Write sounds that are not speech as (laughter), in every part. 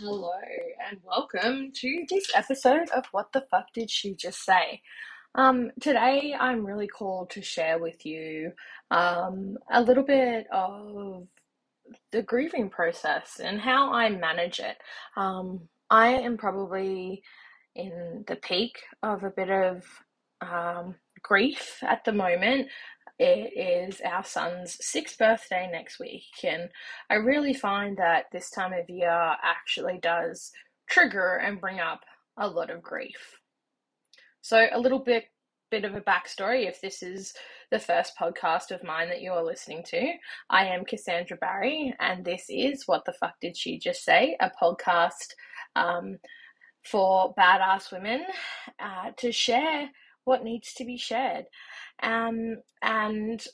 Hello and welcome to this episode of What the Fuck Did She Just Say? Um, today I'm really called to share with you um, a little bit of the grieving process and how I manage it. Um, I am probably in the peak of a bit of um, grief at the moment. It is our son's sixth birthday next week, and I really find that this time of year actually does trigger and bring up a lot of grief. So, a little bit bit of a backstory if this is the first podcast of mine that you are listening to. I am Cassandra Barry, and this is What the Fuck Did She Just Say? a podcast um, for badass women uh, to share what needs to be shared. Um, and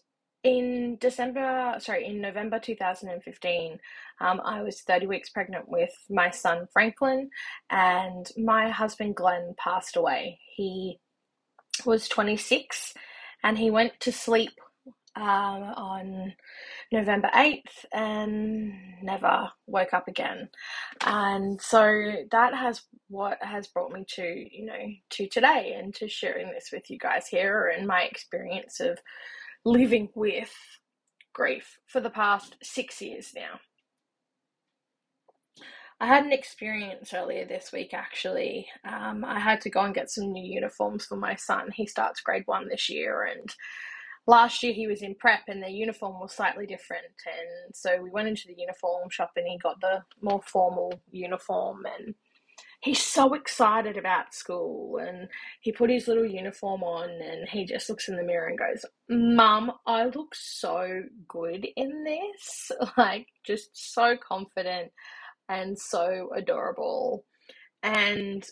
in December, sorry, in November 2015, um, I was 30 weeks pregnant with my son Franklin, and my husband Glenn passed away. He was 26 and he went to sleep um, on November 8th and never woke up again. And so that has what has brought me to, you know, to today and to sharing this with you guys here and my experience of living with grief for the past six years now. I had an experience earlier this week actually. Um, I had to go and get some new uniforms for my son. He starts grade one this year, and last year he was in prep and the uniform was slightly different and so we went into the uniform shop and he got the more formal uniform and he's so excited about school and he put his little uniform on and he just looks in the mirror and goes mum i look so good in this (laughs) like just so confident and so adorable. And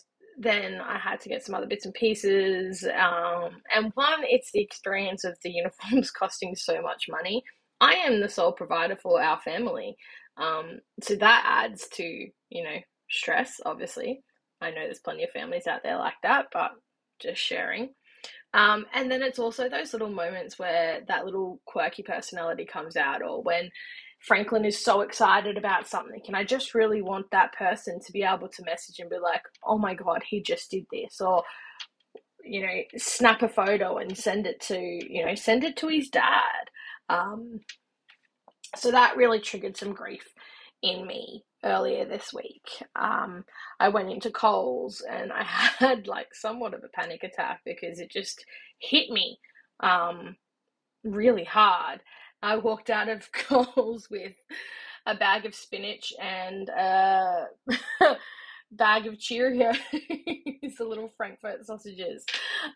then I had to get some other bits and pieces. Um, and one, it's the experience of the (laughs) uniforms costing so much money. I am the sole provider for our family. Um, so that adds to, you know, stress, obviously. I know there's plenty of families out there like that, but just sharing. Um, and then it's also those little moments where that little quirky personality comes out, or when Franklin is so excited about something, and I just really want that person to be able to message and be like, oh my God, he just did this, or, you know, snap a photo and send it to, you know, send it to his dad. Um, so that really triggered some grief in me earlier this week. Um, I went into Coles and I (laughs) had like somewhat of a panic attack because it just hit me um, really hard. I walked out of (laughs) Coles with a bag of spinach and a (laughs) bag of Cheerios, (laughs) the little Frankfurt sausages.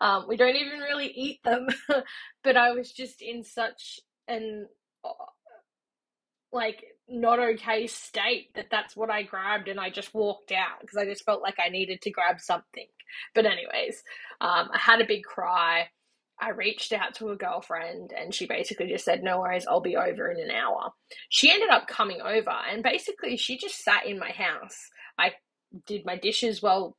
Um, we don't even really eat them, but I was just in such an uh, like not okay state that that's what I grabbed and I just walked out because I just felt like I needed to grab something. But anyways, um, I had a big cry. I reached out to a girlfriend and she basically just said, No worries, I'll be over in an hour. She ended up coming over and basically she just sat in my house. I did my dishes while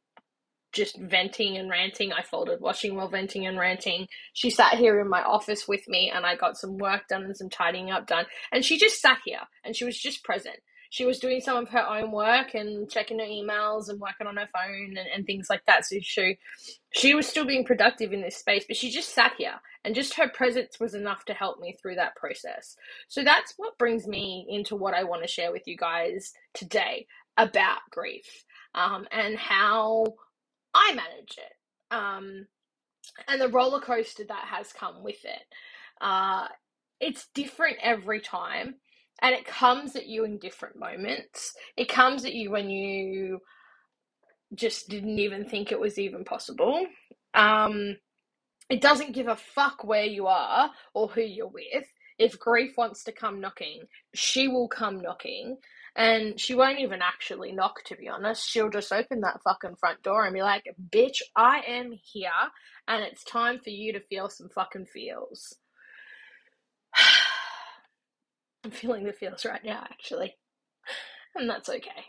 just venting and ranting. I folded washing while venting and ranting. She sat here in my office with me and I got some work done and some tidying up done. And she just sat here and she was just present she was doing some of her own work and checking her emails and working on her phone and, and things like that. So she she was still being productive in this space, but she just sat here and just her presence was enough to help me through that process. So that's what brings me into what I want to share with you guys today about grief um, and how I manage it um, and the roller coaster that has come with it. Uh, it's different every time and it comes at you in different moments. It comes at you when you just didn't even think it was even possible. Um, it doesn't give a fuck where you are or who you're with. If grief wants to come knocking, she will come knocking. And she won't even actually knock, to be honest. She'll just open that fucking front door and be like, bitch, I am here and it's time for you to feel some fucking feels. I'm feeling the feels right now, actually. And that's okay.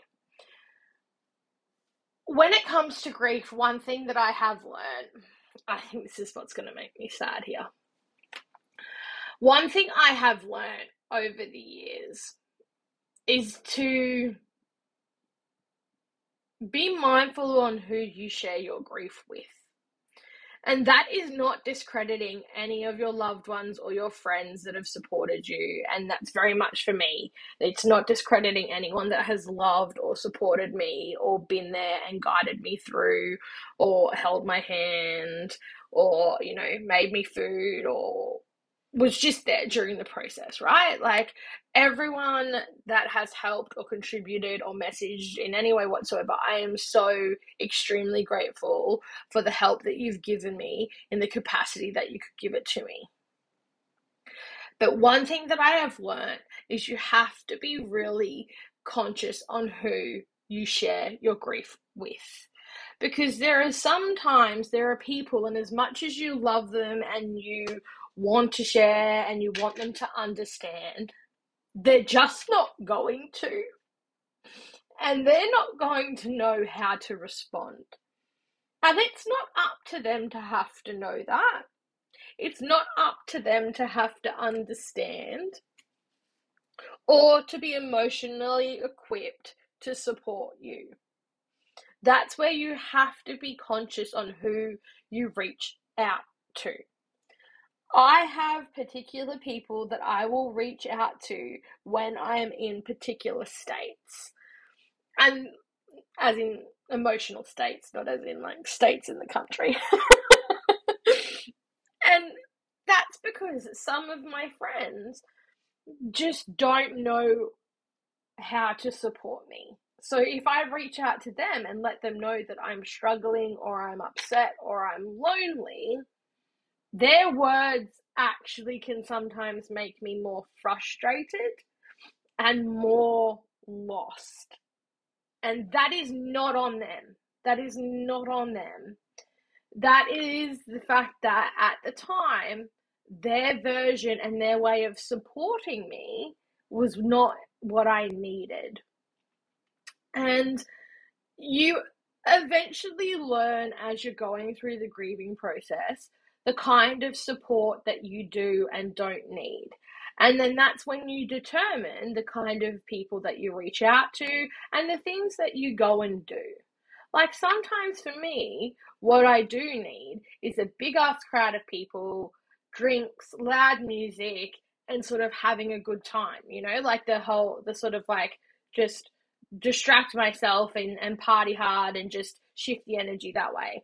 When it comes to grief, one thing that I have learned, I think this is what's going to make me sad here. One thing I have learned over the years is to be mindful on who you share your grief with. And that is not discrediting any of your loved ones or your friends that have supported you. And that's very much for me. It's not discrediting anyone that has loved or supported me or been there and guided me through or held my hand or, you know, made me food or was just there during the process, right? Like everyone that has helped or contributed or messaged in any way whatsoever, I am so extremely grateful for the help that you've given me in the capacity that you could give it to me. But one thing that I have learned is you have to be really conscious on who you share your grief with because there are sometimes there are people and as much as you love them and you want to share and you want them to understand, they're just not going to. And they're not going to know how to respond. And it's not up to them to have to know that. It's not up to them to have to understand or to be emotionally equipped to support you. That's where you have to be conscious on who you reach out to. I have particular people that I will reach out to when I am in particular states. And as in emotional states, not as in like states in the country. (laughs) and that's because some of my friends just don't know how to support me. So if I reach out to them and let them know that I'm struggling or I'm upset or I'm lonely, their words actually can sometimes make me more frustrated and more lost. And that is not on them. That is not on them. That is the fact that at the time, their version and their way of supporting me was not what I needed. And you eventually learn as you're going through the grieving process the kind of support that you do and don't need. And then that's when you determine the kind of people that you reach out to and the things that you go and do. Like sometimes for me, what I do need is a big ass crowd of people, drinks, loud music, and sort of having a good time, you know, like the whole, the sort of like just distract myself and, and party hard and just shift the energy that way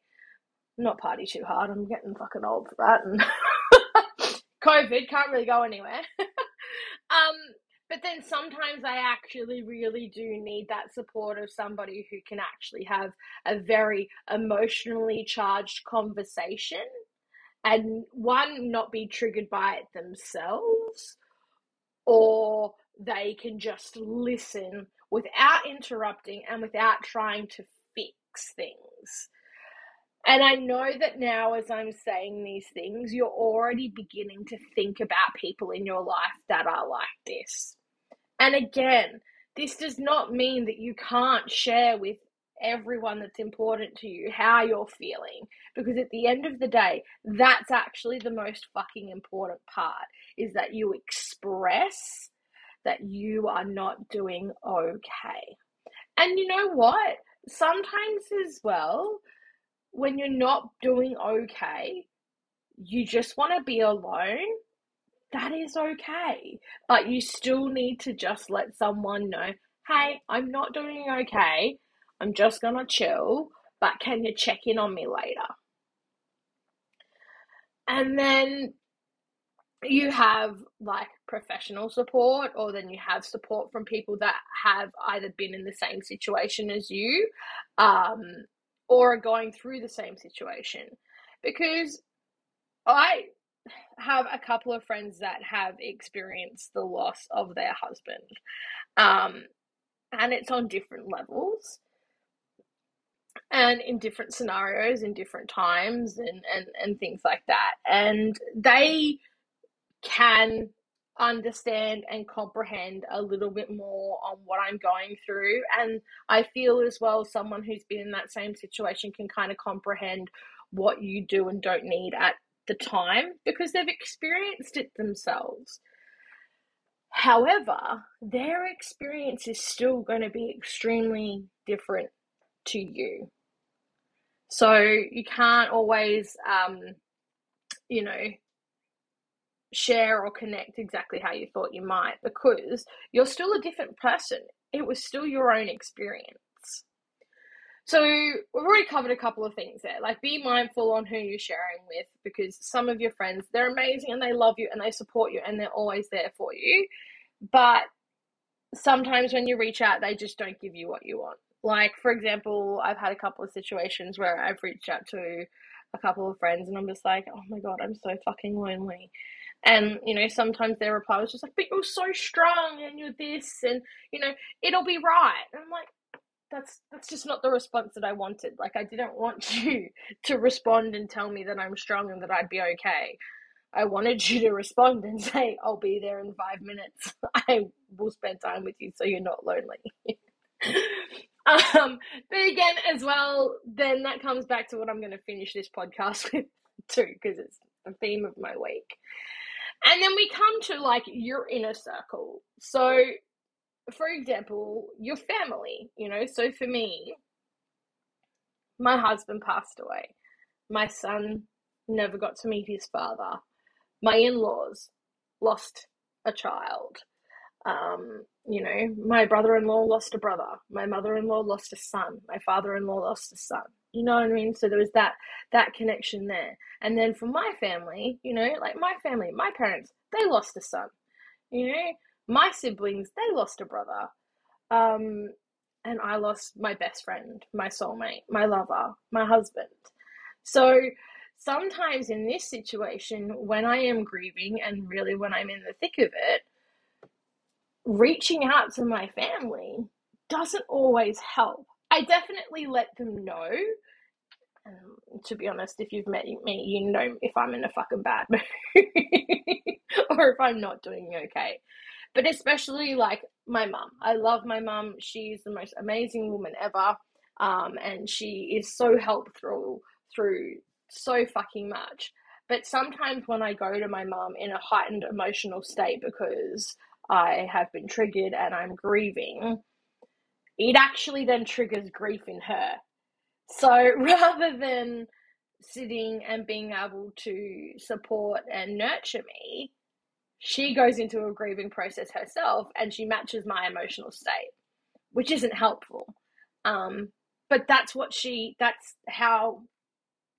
not party too hard. I'm getting fucking old for that, and (laughs) COVID can't really go anywhere. (laughs) um, but then sometimes I actually really do need that support of somebody who can actually have a very emotionally charged conversation and one not be triggered by it themselves or they can just listen without interrupting and without trying to fix things and I know that now, as I'm saying these things, you're already beginning to think about people in your life that are like this. And again, this does not mean that you can't share with everyone that's important to you how you're feeling because at the end of the day that's actually the most fucking important part is that you express that you are not doing okay and you know what sometimes as well when you're not doing okay, you just want to be alone, that is okay. But you still need to just let someone know hey, I'm not doing okay. I'm just going to chill, but can you check in on me later? And then you have like professional support, or then you have support from people that have either been in the same situation as you, um, or are going through the same situation. Because I have a couple of friends that have experienced the loss of their husband. Um, and it's on different levels and in different scenarios in different times and, and, and things like that. And they can understand and comprehend a little bit more on what I'm going through. And I feel as well, someone who's been in that same situation can kind of comprehend what you do and don't need at the time because they've experienced it themselves. However, their experience is still going to be extremely different to you. So you can't always, um, you know, share or connect exactly how you thought you might because you're still a different person. It was still your own experience. So we've already covered a couple of things there. Like be mindful on who you're sharing with because some of your friends, they're amazing and they love you and they support you and they're always there for you. But sometimes when you reach out, they just don't give you what you want. Like, for example, I've had a couple of situations where I've reached out to a couple of friends and I'm just like, oh my God, I'm so fucking lonely. And, you know, sometimes their reply was just like, but you're so strong and you're this and, you know, it'll be right. And I'm like, that's that's just not the response that I wanted. Like I didn't want (laughs) you to respond and tell me that I'm strong and that I'd be okay. I wanted you to respond and (laughs) say, I'll be there in five minutes. (laughs) I will spend time with you so you're not lonely. um, but again, as well, then that comes back to what I'm going to finish this podcast with too, because it's the theme of my week. And then we come to like your inner circle. So, for example, your family, you know, so for me, my husband passed away. My son never got to meet his father. My in laws lost a child. Um, you know, my brother in law lost a brother. My mother in law lost a son. My father in law lost a son. You know what I mean? So there was that that connection there. And then for my family, you know, like my family, my parents, they lost a son. You know, my siblings, they lost a brother. Um, and I lost my best friend, my soulmate, my lover, my husband. So sometimes in this situation, when I am grieving and really when I'm in the thick of it, reaching out to my family doesn't always help. I definitely let them know. Um, to be honest, if you've met me, you know if I'm in a fucking bad (laughs) mood or if I'm not doing okay. But especially like my mum. I love my mum. She's the most amazing woman ever. Um, and she is so helpful through through so fucking much. But sometimes when I go to my mum in a heightened emotional state because I have been triggered and I'm grieving, it actually then triggers grief in her. So (laughs) rather than sitting and being able to support and nurture me, she goes into a grieving process herself and she matches my emotional state, which isn't helpful. Um, but that's what she, that's how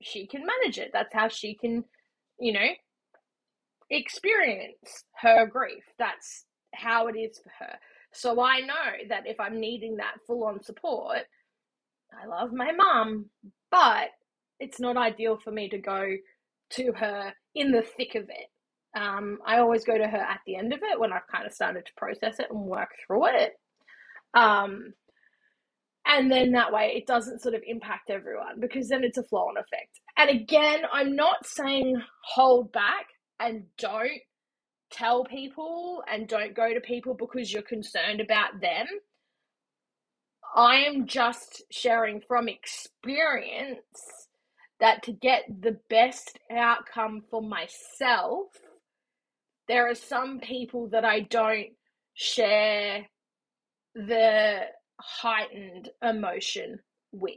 she can manage it. That's how she can, you know, experience her grief. That's how it is for her. So I know that if I'm needing that full on support, I love my mum, but it's not ideal for me to go to her in the thick of it. Um, I always go to her at the end of it when I've kind of started to process it and work through it. Um, and then that way it doesn't sort of impact everyone because then it's a flow on effect. And again, I'm not saying hold back and don't tell people and don't go to people because you're concerned about them. I am just sharing from experience that to get the best outcome for myself, there are some people that I don't share the heightened emotion with.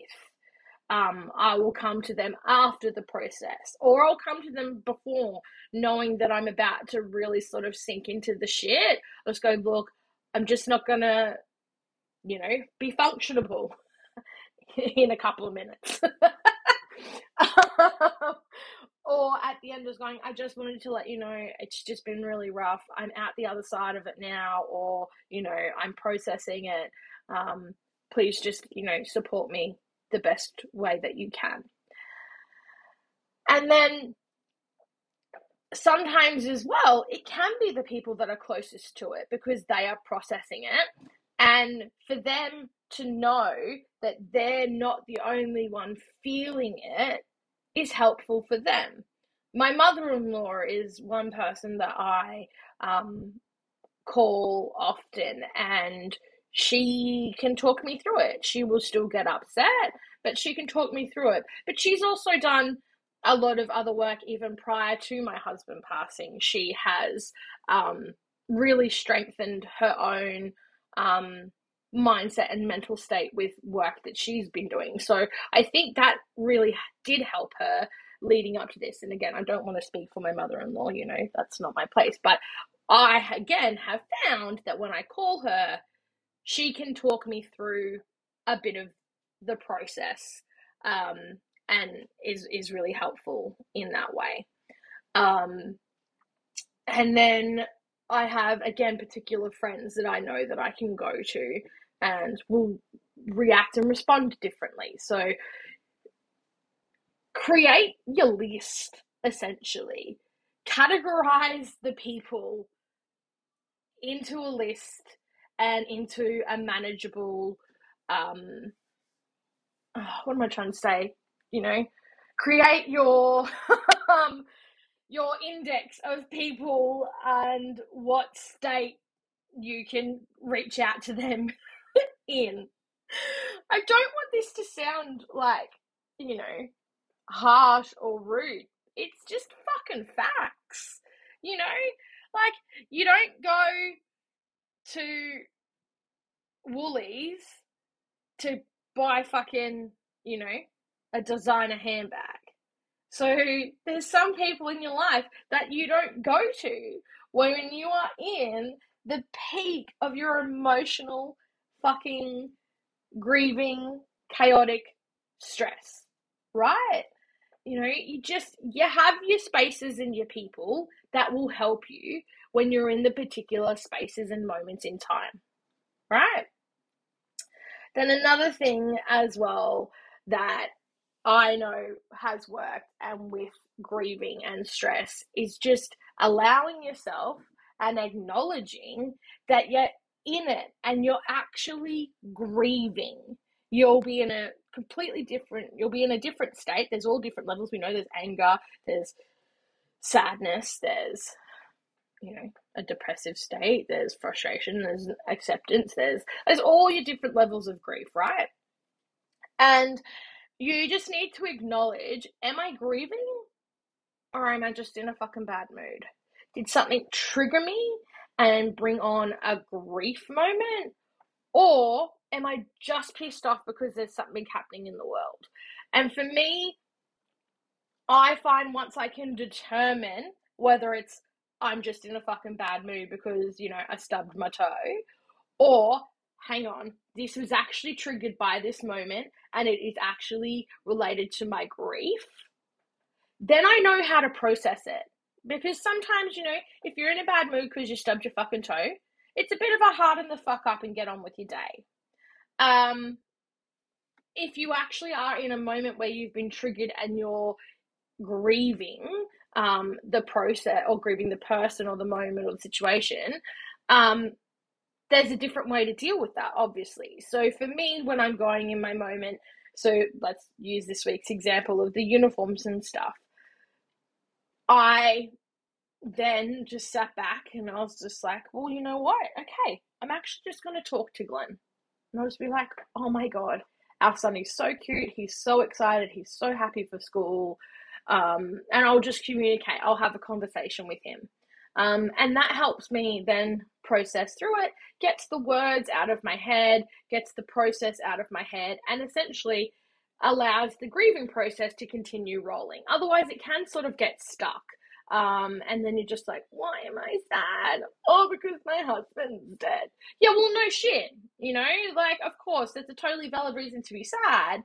Um, I will come to them after the process, or I'll come to them before, knowing that I'm about to really sort of sink into the shit. I'll just go, look, I'm just not gonna, you know, be functionable (laughs) in a couple of minutes. (laughs) or at the end, just going, I just wanted to let you know it's just been really rough. I'm out the other side of it now, or, you know, I'm processing it. Um, please just, you know, support me the best way that you can. And then sometimes as well, it can be the people that are closest to it because they are processing it. And for them to know that they're not the only one feeling it is helpful for them. My mother in law is one person that I um, call often, and she can talk me through it. She will still get upset, but she can talk me through it. But she's also done a lot of other work even prior to my husband passing. She has um, really strengthened her own um, mindset and mental state with work that she's been doing. So I think that really did help her leading up to this. And again, I don't want to speak for my mother in law, you know, that's not my place. But I, again, have found that when I call her, she can talk me through a bit of the process um, and is, is really helpful in that way. Um, and then I have, again, particular friends that I know that I can go to and will react and respond differently. So create your list essentially. Categorize the people into a list and into a manageable um what am I trying to say? You know, create your (laughs) um your index of people and what state you can reach out to them (laughs) in. I don't want this to sound like, you know, harsh or rude. It's just fucking facts. You know? Like, you don't go to Woolies to buy fucking, you know, a designer handbag. So there's some people in your life that you don't go to when you are in the peak of your emotional fucking grieving, chaotic stress, right? You know, you just you have your spaces and your people that will help you when you're in the particular spaces and moments in time. Right? Then another thing as well that I know has worked and with grieving and stress is just allowing yourself and acknowledging that you're in it and you're actually grieving. You'll be in a completely different, you'll be in a different state. There's all different levels. We know there's anger, there's sadness, there's, you know, a depressive state, there's frustration, there's acceptance, there's, there's all your different levels of grief, right? And you just need to acknowledge am I grieving or am I just in a fucking bad mood? Did something trigger me and bring on a grief moment? Or am I just pissed off because there's something happening in the world? And for me, I find once I can determine whether it's I'm just in a fucking bad mood because, you know, I stubbed my toe, or hang on, this was actually triggered by this moment and it is actually related to my grief, then I know how to process it. Because sometimes, you know, if you're in a bad mood because you stubbed your fucking toe, it's a bit of a harden the fuck up and get on with your day. Um, if you actually are in a moment where you've been triggered and you're grieving um, the process or grieving the person or the moment or the situation, um, there's a different way to deal with that, obviously. So for me, when I'm going in my moment, so let's use this week's example of the uniforms and stuff. I then just sat back and I was just like, well, you know what? Okay, I'm actually just going to talk to Glenn. And I'll just be like, oh my God, our son is so cute. He's so excited. He's so happy for school. Um, and I'll just communicate. I'll have a conversation with him. Um, and that helps me then process through it, gets the words out of my head, gets the process out of my head, and essentially allows the grieving process to continue rolling. Otherwise, it can sort of get stuck. Um, and then you're just like, why am I sad? Oh, because my husband's dead. Yeah, well, no shit. You know, like, of course, there's a totally valid reason to be sad,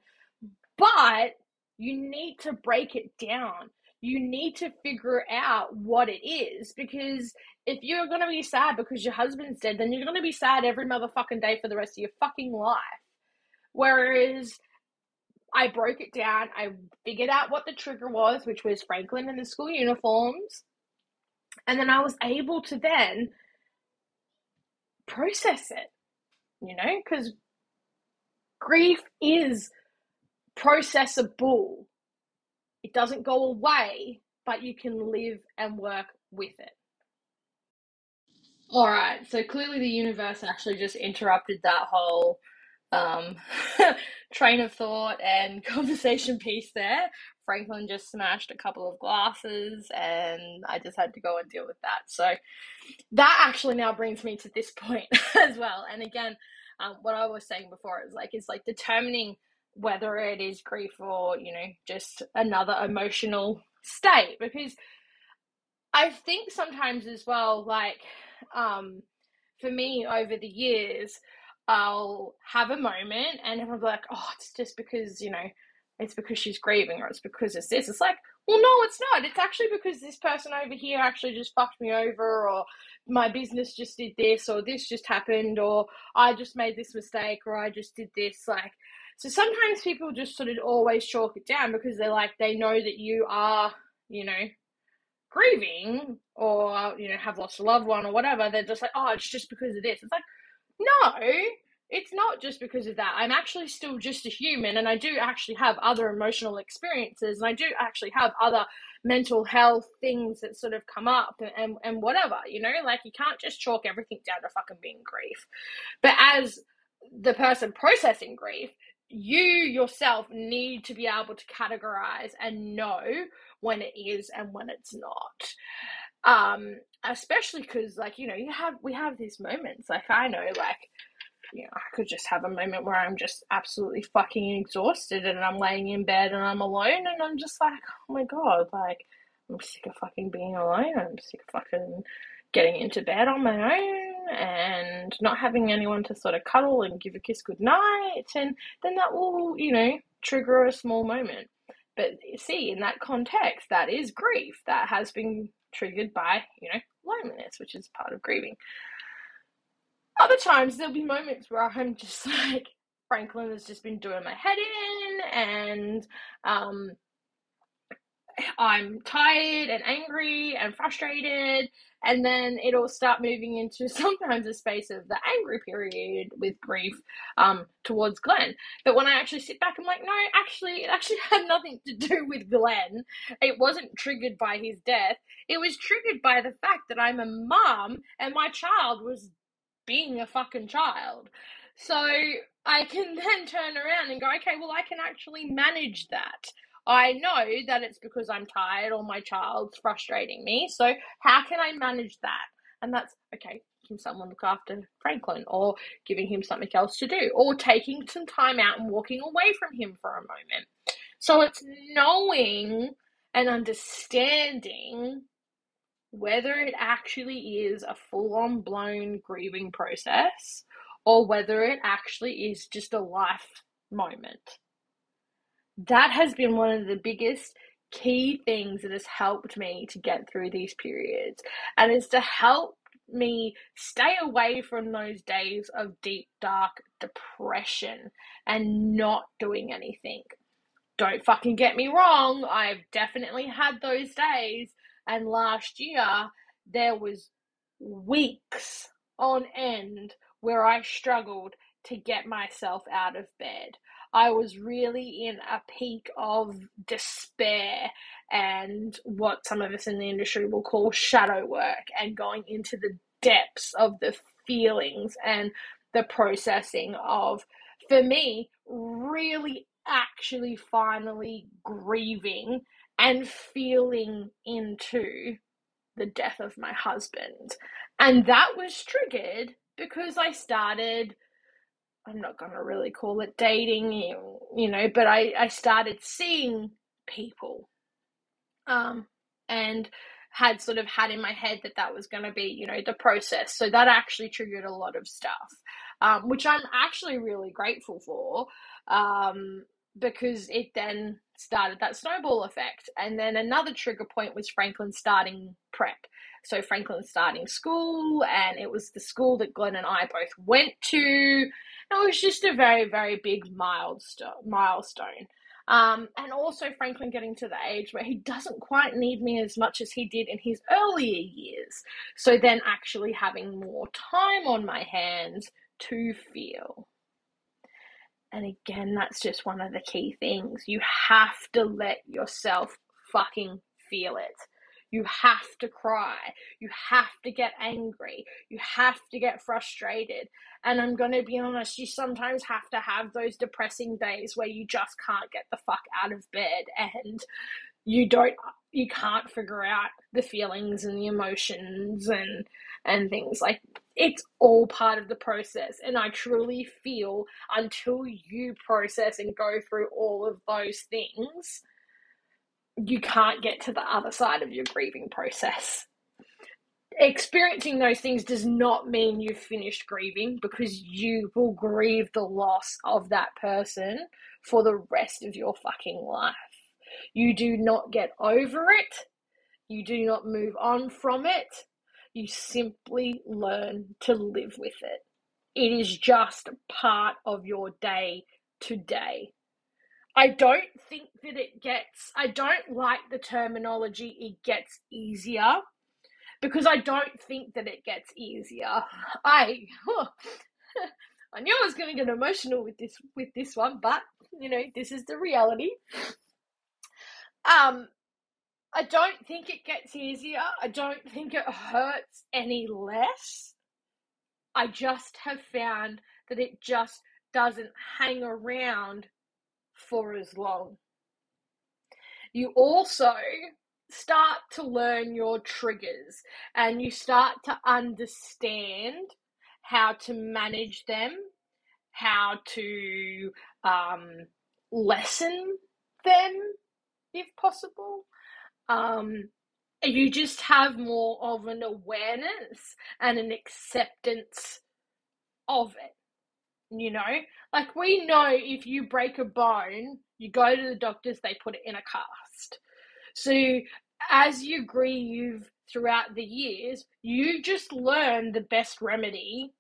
but you need to break it down. You need to figure out what it is because if you're going to be sad because your husband's dead, then you're going to be sad every motherfucking day for the rest of your fucking life. Whereas I broke it down. I figured out what the trigger was, which was Franklin in the school uniforms. And then I was able to then process it, you know, because grief is processable. It doesn't go away, but you can live and work with it. All right, so clearly the universe actually just interrupted that whole um, (laughs) train of thought and (laughs) conversation piece there. Franklin just smashed a couple of glasses, and I just had to go and deal with that. So that actually now brings me to this (laughs) point as well. And again, um, what I was saying before is like it's like determining whether it is grief or you know just another emotional state because I think sometimes as well like um, for me over the years I'll have a moment and be like oh it's just because you know it's because she's grieving or it's because it's this. It's like well no it's not. It's actually because this person over here actually just fucked me over or my business just did this or this just happened or I just made this mistake or I just did this. Like so sometimes people just sort of always chalk it down because they're like they know that you are you know grieving or you know have lost a loved one or whatever. They're just like oh it's just because of this. It's like no it's not just because of that. I'm actually still just a human and i do actually have other emotional experiences and i do actually have other mental health things that sort of come up and, and, and whatever you know? Like you can't just chalk everything down to fucking being grief. But as the person processing grief you yourself need to be able to categorize and know when it is and when it's not. Um especially because like you know you have we have these moments like i know like you know i could just have a moment where i'm just absolutely fucking exhausted and i'm laying in bed and i'm alone and i'm just like oh my god like i'm sick of fucking being alone. I'm sick of fucking getting into bed on my own and not having anyone to sort of cuddle and give a kiss goodnight and then that will you know trigger a small moment but see, in that context, that is grief that has been triggered by, you know, loneliness, which is part of grieving. Other times there'll be moments where I'm just (laughs) like, Franklin has just been doing my head in, and um, I'm tired and angry and frustrated, and then it'll start moving into (laughs) sometimes a space of the angry period with grief um, towards Glenn. But when I actually sit back, I'm like, no, actually, it actually (laughs) had nothing to do with Glenn. It wasn't triggered by his death. It was triggered by the fact that I'm a mom and my child was being a fucking child. So I can (laughs) then turn around and go, okay, well, I can actually manage that. I know that it's because I'm tired or my child's frustrating me. So how can I manage that? And that's okay, can someone look after Franklin or giving him something else to do or taking some time out and walking away from him for a moment. So it's knowing and understanding whether it actually is a full on blown grieving process or whether it actually is just a life moment that has been one of the biggest key things that has helped me to get through these periods and is to help me stay away from those days of deep dark depression and not doing anything. Don't fucking get me wrong i've definitely had those days and last year there was weeks on end where i struggled to get myself out of bed I was really in a peak of despair and what some of us in the industry will call shadow work and going into the depths of the feelings and the processing of, for me, really actually finally grieving and feeling into the death of my husband. And that was triggered because I started I'm not to really call it dating, you know, but I, I started seeing people um, and had sort of had in my head that that was to be, you know, the process. So that actually triggered a lot of stuff, um, which I'm actually really grateful for um, because it then started that snowball effect. And then another trigger point was Franklin starting prep. So Franklin starting school, and it was the school that Glenn and I both went to it was just a very, very big milestone. milestone. Um, and also Franklin getting to the age where he doesn't quite need me as much as he did in his earlier years. So then actually having more time on my hands to feel. And again, that's just one of the key things. You have to let yourself fucking feel it. You have to cry. You have to get angry. You have to get frustrated. And I'm going to be honest, you sometimes have to have those depressing days where you just can't get the fuck out of bed and you don't you can't figure out the feelings and the emotions and and things like it's all part of the process. And I truly feel until you process and go through all of those things, you can't get to the other side of your grieving process. Experiencing those things does not mean you've finished grieving because you will grieve the loss of that person for the rest of your fucking life. You do not get over it. You do not move on from it. You simply learn to live with it. It is just part of your day to day. I don't think that it gets, I don't like the terminology, it gets easier because I don't think that it gets easier. (laughs) I, (laughs) I knew I was going to get emotional with this with this one, but you know this is the reality. Um, I don't think it gets easier. I don't think it hurts any less. I just have found that it just doesn't hang around for as long. You also start to learn your triggers and you start to understand how to manage them, how to um, lessen them if possible. Um, you just have more of an awareness and an acceptance of it. You know, like we know if you break a bone, you go to the doctors, they put it in a cast. So as you grieve throughout the years, you just learn the best remedy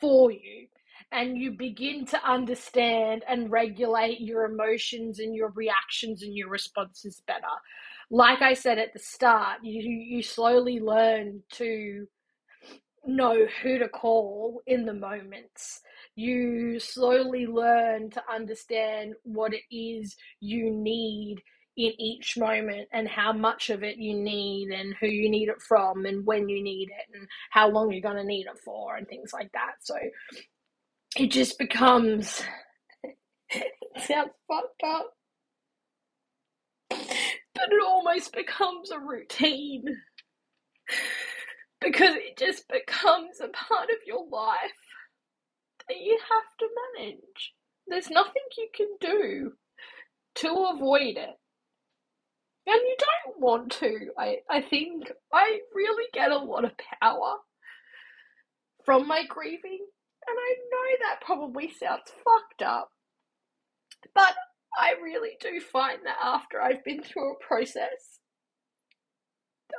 for you and you begin to understand and regulate your emotions and your reactions and your responses better. Like I said at the start, you you slowly learn to know who to call in the moments. You slowly learn to understand what it is you need in each moment and how much of it you need and who you need it from and when you need it and how long you're going to need it for and things like that. So it just becomes it (laughs) sounds fucked up. But it almost becomes a routine. (laughs) Because it just becomes a part of your life that you have to manage. There's nothing you can do to avoid it. And you don't want to. I, I think I really get a lot of power from my grieving and I know that probably sounds fucked up, but I really do find that after I've been through a process,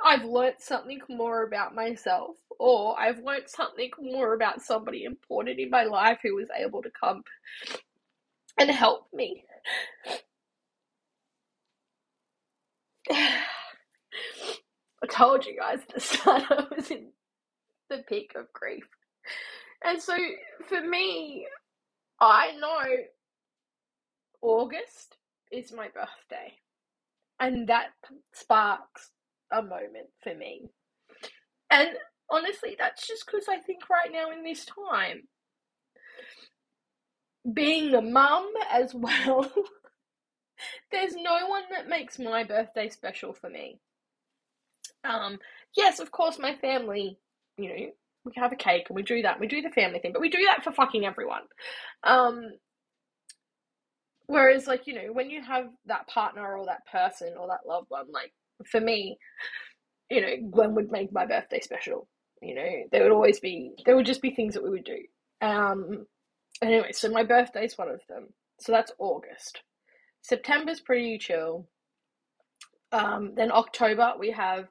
I've learnt something more about myself, Oh, or I've learnt something more about somebody important in my life who was able to come and help me. (sighs) I told you guys at the start (laughs) I was in the peak of grief. And so for me, I know August is my birthday. And that sparks a moment for me. And honestly, that's just because I think right now in this time, being a mum as (laughs) well, there's no one that makes my birthday special for me. Um, yes, of course, my family, you know, we have a cake and we do that. We do the family thing, but we do that for fucking everyone. Um, whereas, like, you know, when you have that partner or that person or that loved one, like, for me, you know, Glenn would make my birthday special. You know, there would always be, there would just be things that we would do. Um, anyway, so my birthday is one of them. So that's August. September's pretty chill. Um, then October, we have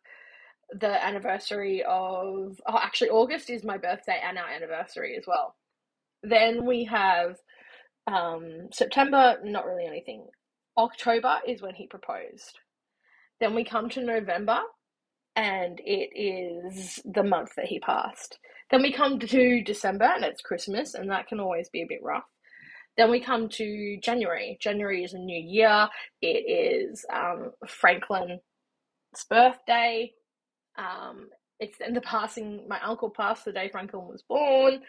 the anniversary of oh actually August is my birthday and our anniversary as well. Then we have um, September, not really anything. October is when he proposed. Then we come to November, and it is the month that he passed. Then we come to December, and it's Christmas, and that can always be a bit rough. Then we come to January. January is a new year. It is um, Franklin's birthday. Um, it's in the passing, my uncle passed the day Franklin was born.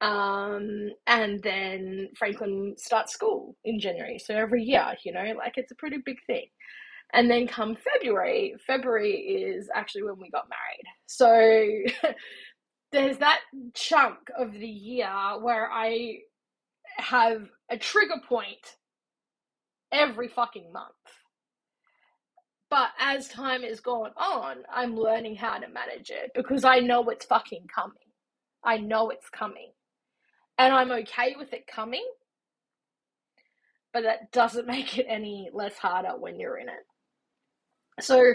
Um, and then Franklin starts school in January. So every year, you know, like it's a pretty big thing. And then come February, February is actually when we got married. So (laughs) there's that chunk of the year where I have a trigger point every fucking month. But as time has gone on, I'm learning how to manage it because I know it's fucking coming. I know it's coming. And I'm okay with it coming. But that doesn't (laughs) make it any less harder when you're in it. So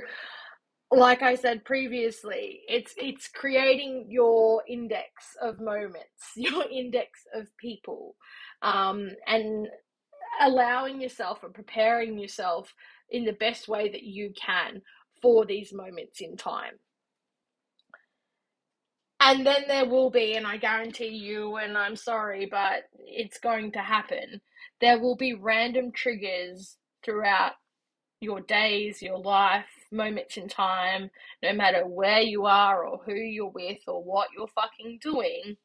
like I said previously, it's it's creating your index of moments, (laughs) your index of people, um, and allowing yourself and preparing yourself in the best way that you can for these moments in time. And then there will be, and I guarantee you, and I'm sorry, but it's going to happen. There will be random triggers throughout your days, your life, moments in time, no matter where you are or who you're with or what you're fucking doing,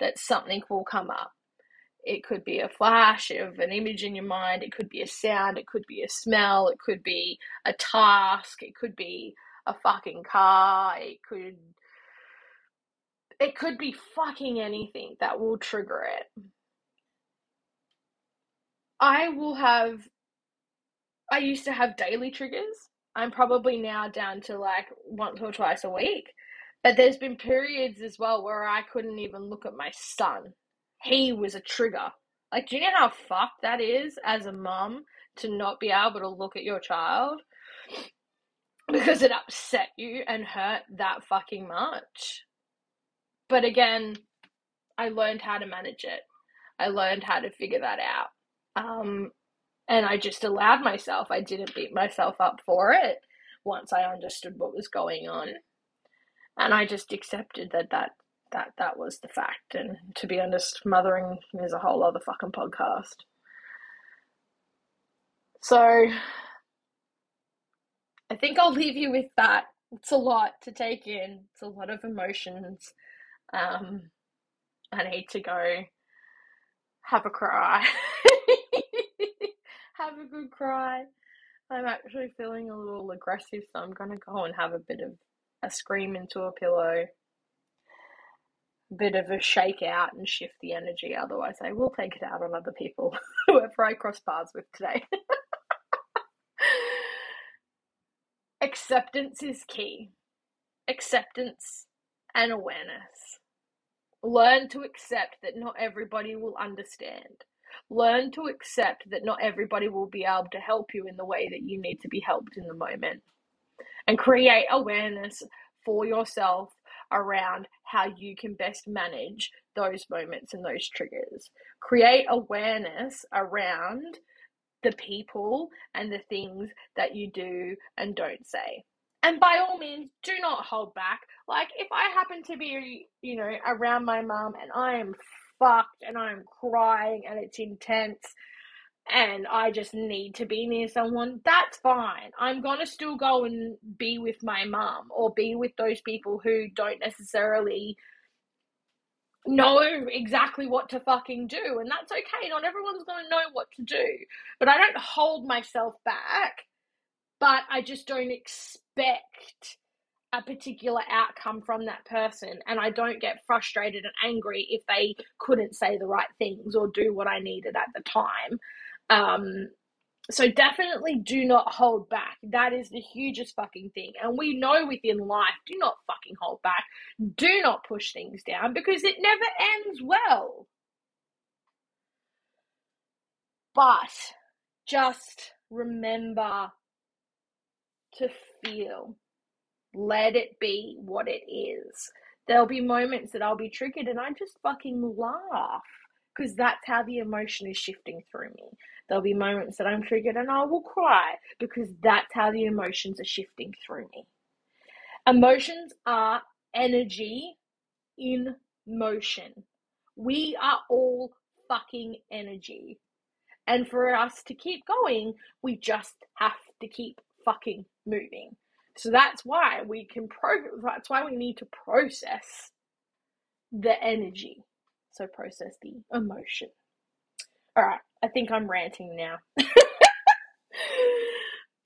that something will come up. It could be a flash of an image in your mind, it could be a sound, it could be a smell, it could be a task, it could be a fucking car, it could it could be fucking anything that will trigger it. I will have I used to have daily triggers. I'm probably now down to like once or twice a week. But there's been periods as well where I couldn't even look at my son. He was a trigger. Like, do you know how fucked that is as a mum to not be able to look at your child? (sniffs) Because it upset you and hurt that fucking much. But again, I learned how to manage it. I learned how to figure that out. Um, and I just allowed myself. I didn't beat myself up for it once I understood what was going on, and I just accepted that that that that was the fact. And to be honest, mothering is a whole other fucking podcast. So I think I'll leave you with that. It's a lot to take in. It's a lot of emotions. Um, I need to go have a cry. (laughs) have a good cry. I'm actually feeling a little aggressive, so I'm gonna go and have a bit of a scream into a pillow, a bit of a shake out and shift the energy. Otherwise, I will take it out on other people, (laughs) whoever I cross paths with today. (laughs) Acceptance is key. Acceptance and awareness. Learn to accept that not everybody will understand. Learn to accept that not everybody will be able to help you in the way that you need to be helped in the moment. And create awareness for yourself around how you can best manage those moments and those triggers. Create awareness around the people and the things that you do and don't say. And by all means, do not hold back. Like, if I happen to be, you know, around my mum and I am fucked and I'm crying and it's intense and I just need to be near someone, that's fine. I'm gonna still go and be with my mum or be with those people who don't necessarily know exactly what to fucking do, and that's okay. Not everyone's gonna know what to do, but I don't hold myself back, but I just don't expect a particular outcome from that person and I don't get frustrated and angry if they couldn't say the right things or do what I needed at the time. Um, so definitely do not hold back. That is the hugest fucking thing. And we know within life, do not fucking hold back. Do not push things down because it never ends well. But just remember to feel let it be what it is. There'll be moments that I'll be triggered and I just fucking laugh because that's how the emotion is shifting through me. There'll be moments that I'm triggered and I will cry because that's how the emotions are shifting through me. Emotions are energy in motion. We are all fucking energy. And for us to keep going, we just have to keep fucking moving. So that's why we can pro that's why we need to process the energy. So process the emotion. All right, I think I'm ranting now. (laughs)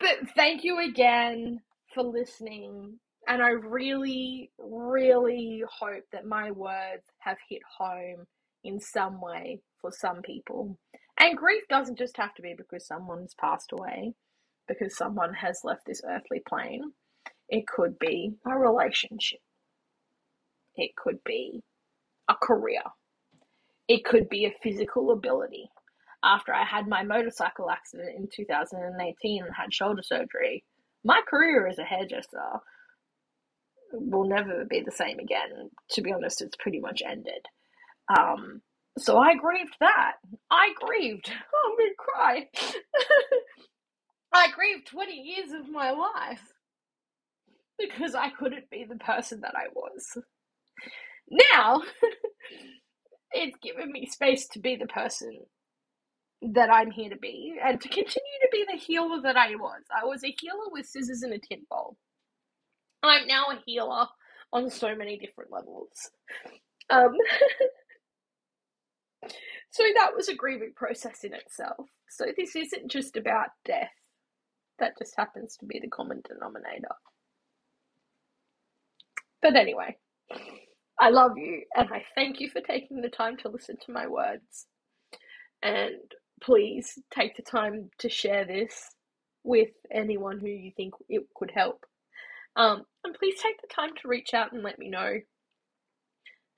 but thank you again for listening. And I really, really hope that my words have hit home in some way for some people. And grief doesn't just have to be because someone's passed away, because someone has left this earthly plane. It could be a relationship. It could be a career. It could be a physical ability. After I had my motorcycle accident in 2018 and had shoulder surgery, my career as a hairdresser will never be the same again. To be honest, it's pretty much ended. Um, so I grieved that. I grieved. Oh, (laughs) I'm gonna cry. (laughs) I grieved 20 years of my life because I couldn't be the person that I was. Now, (laughs) it's given me space to be the person that I'm here to be and to continue to be the healer that I was. I was a healer with scissors and a tin bowl. I'm now a healer on so many different levels. Um, (laughs) so that was a grieving process in itself. So this isn't just about death. That just happens to be the common denominator. But anyway, I love you and I thank you for taking the time to listen to my words. And please take the time to share this with anyone who you think it could help. Um, and please take the time to reach out and let me know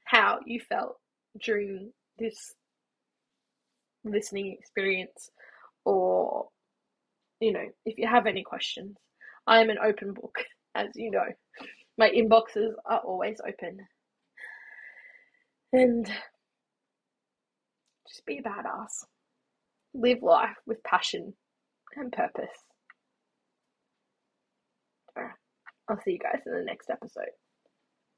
how you felt during this listening experience or you know if you have any questions i am an open book as you know my inboxes are always open and just be a badass live life with passion and purpose. I'll see you guys in the next episode.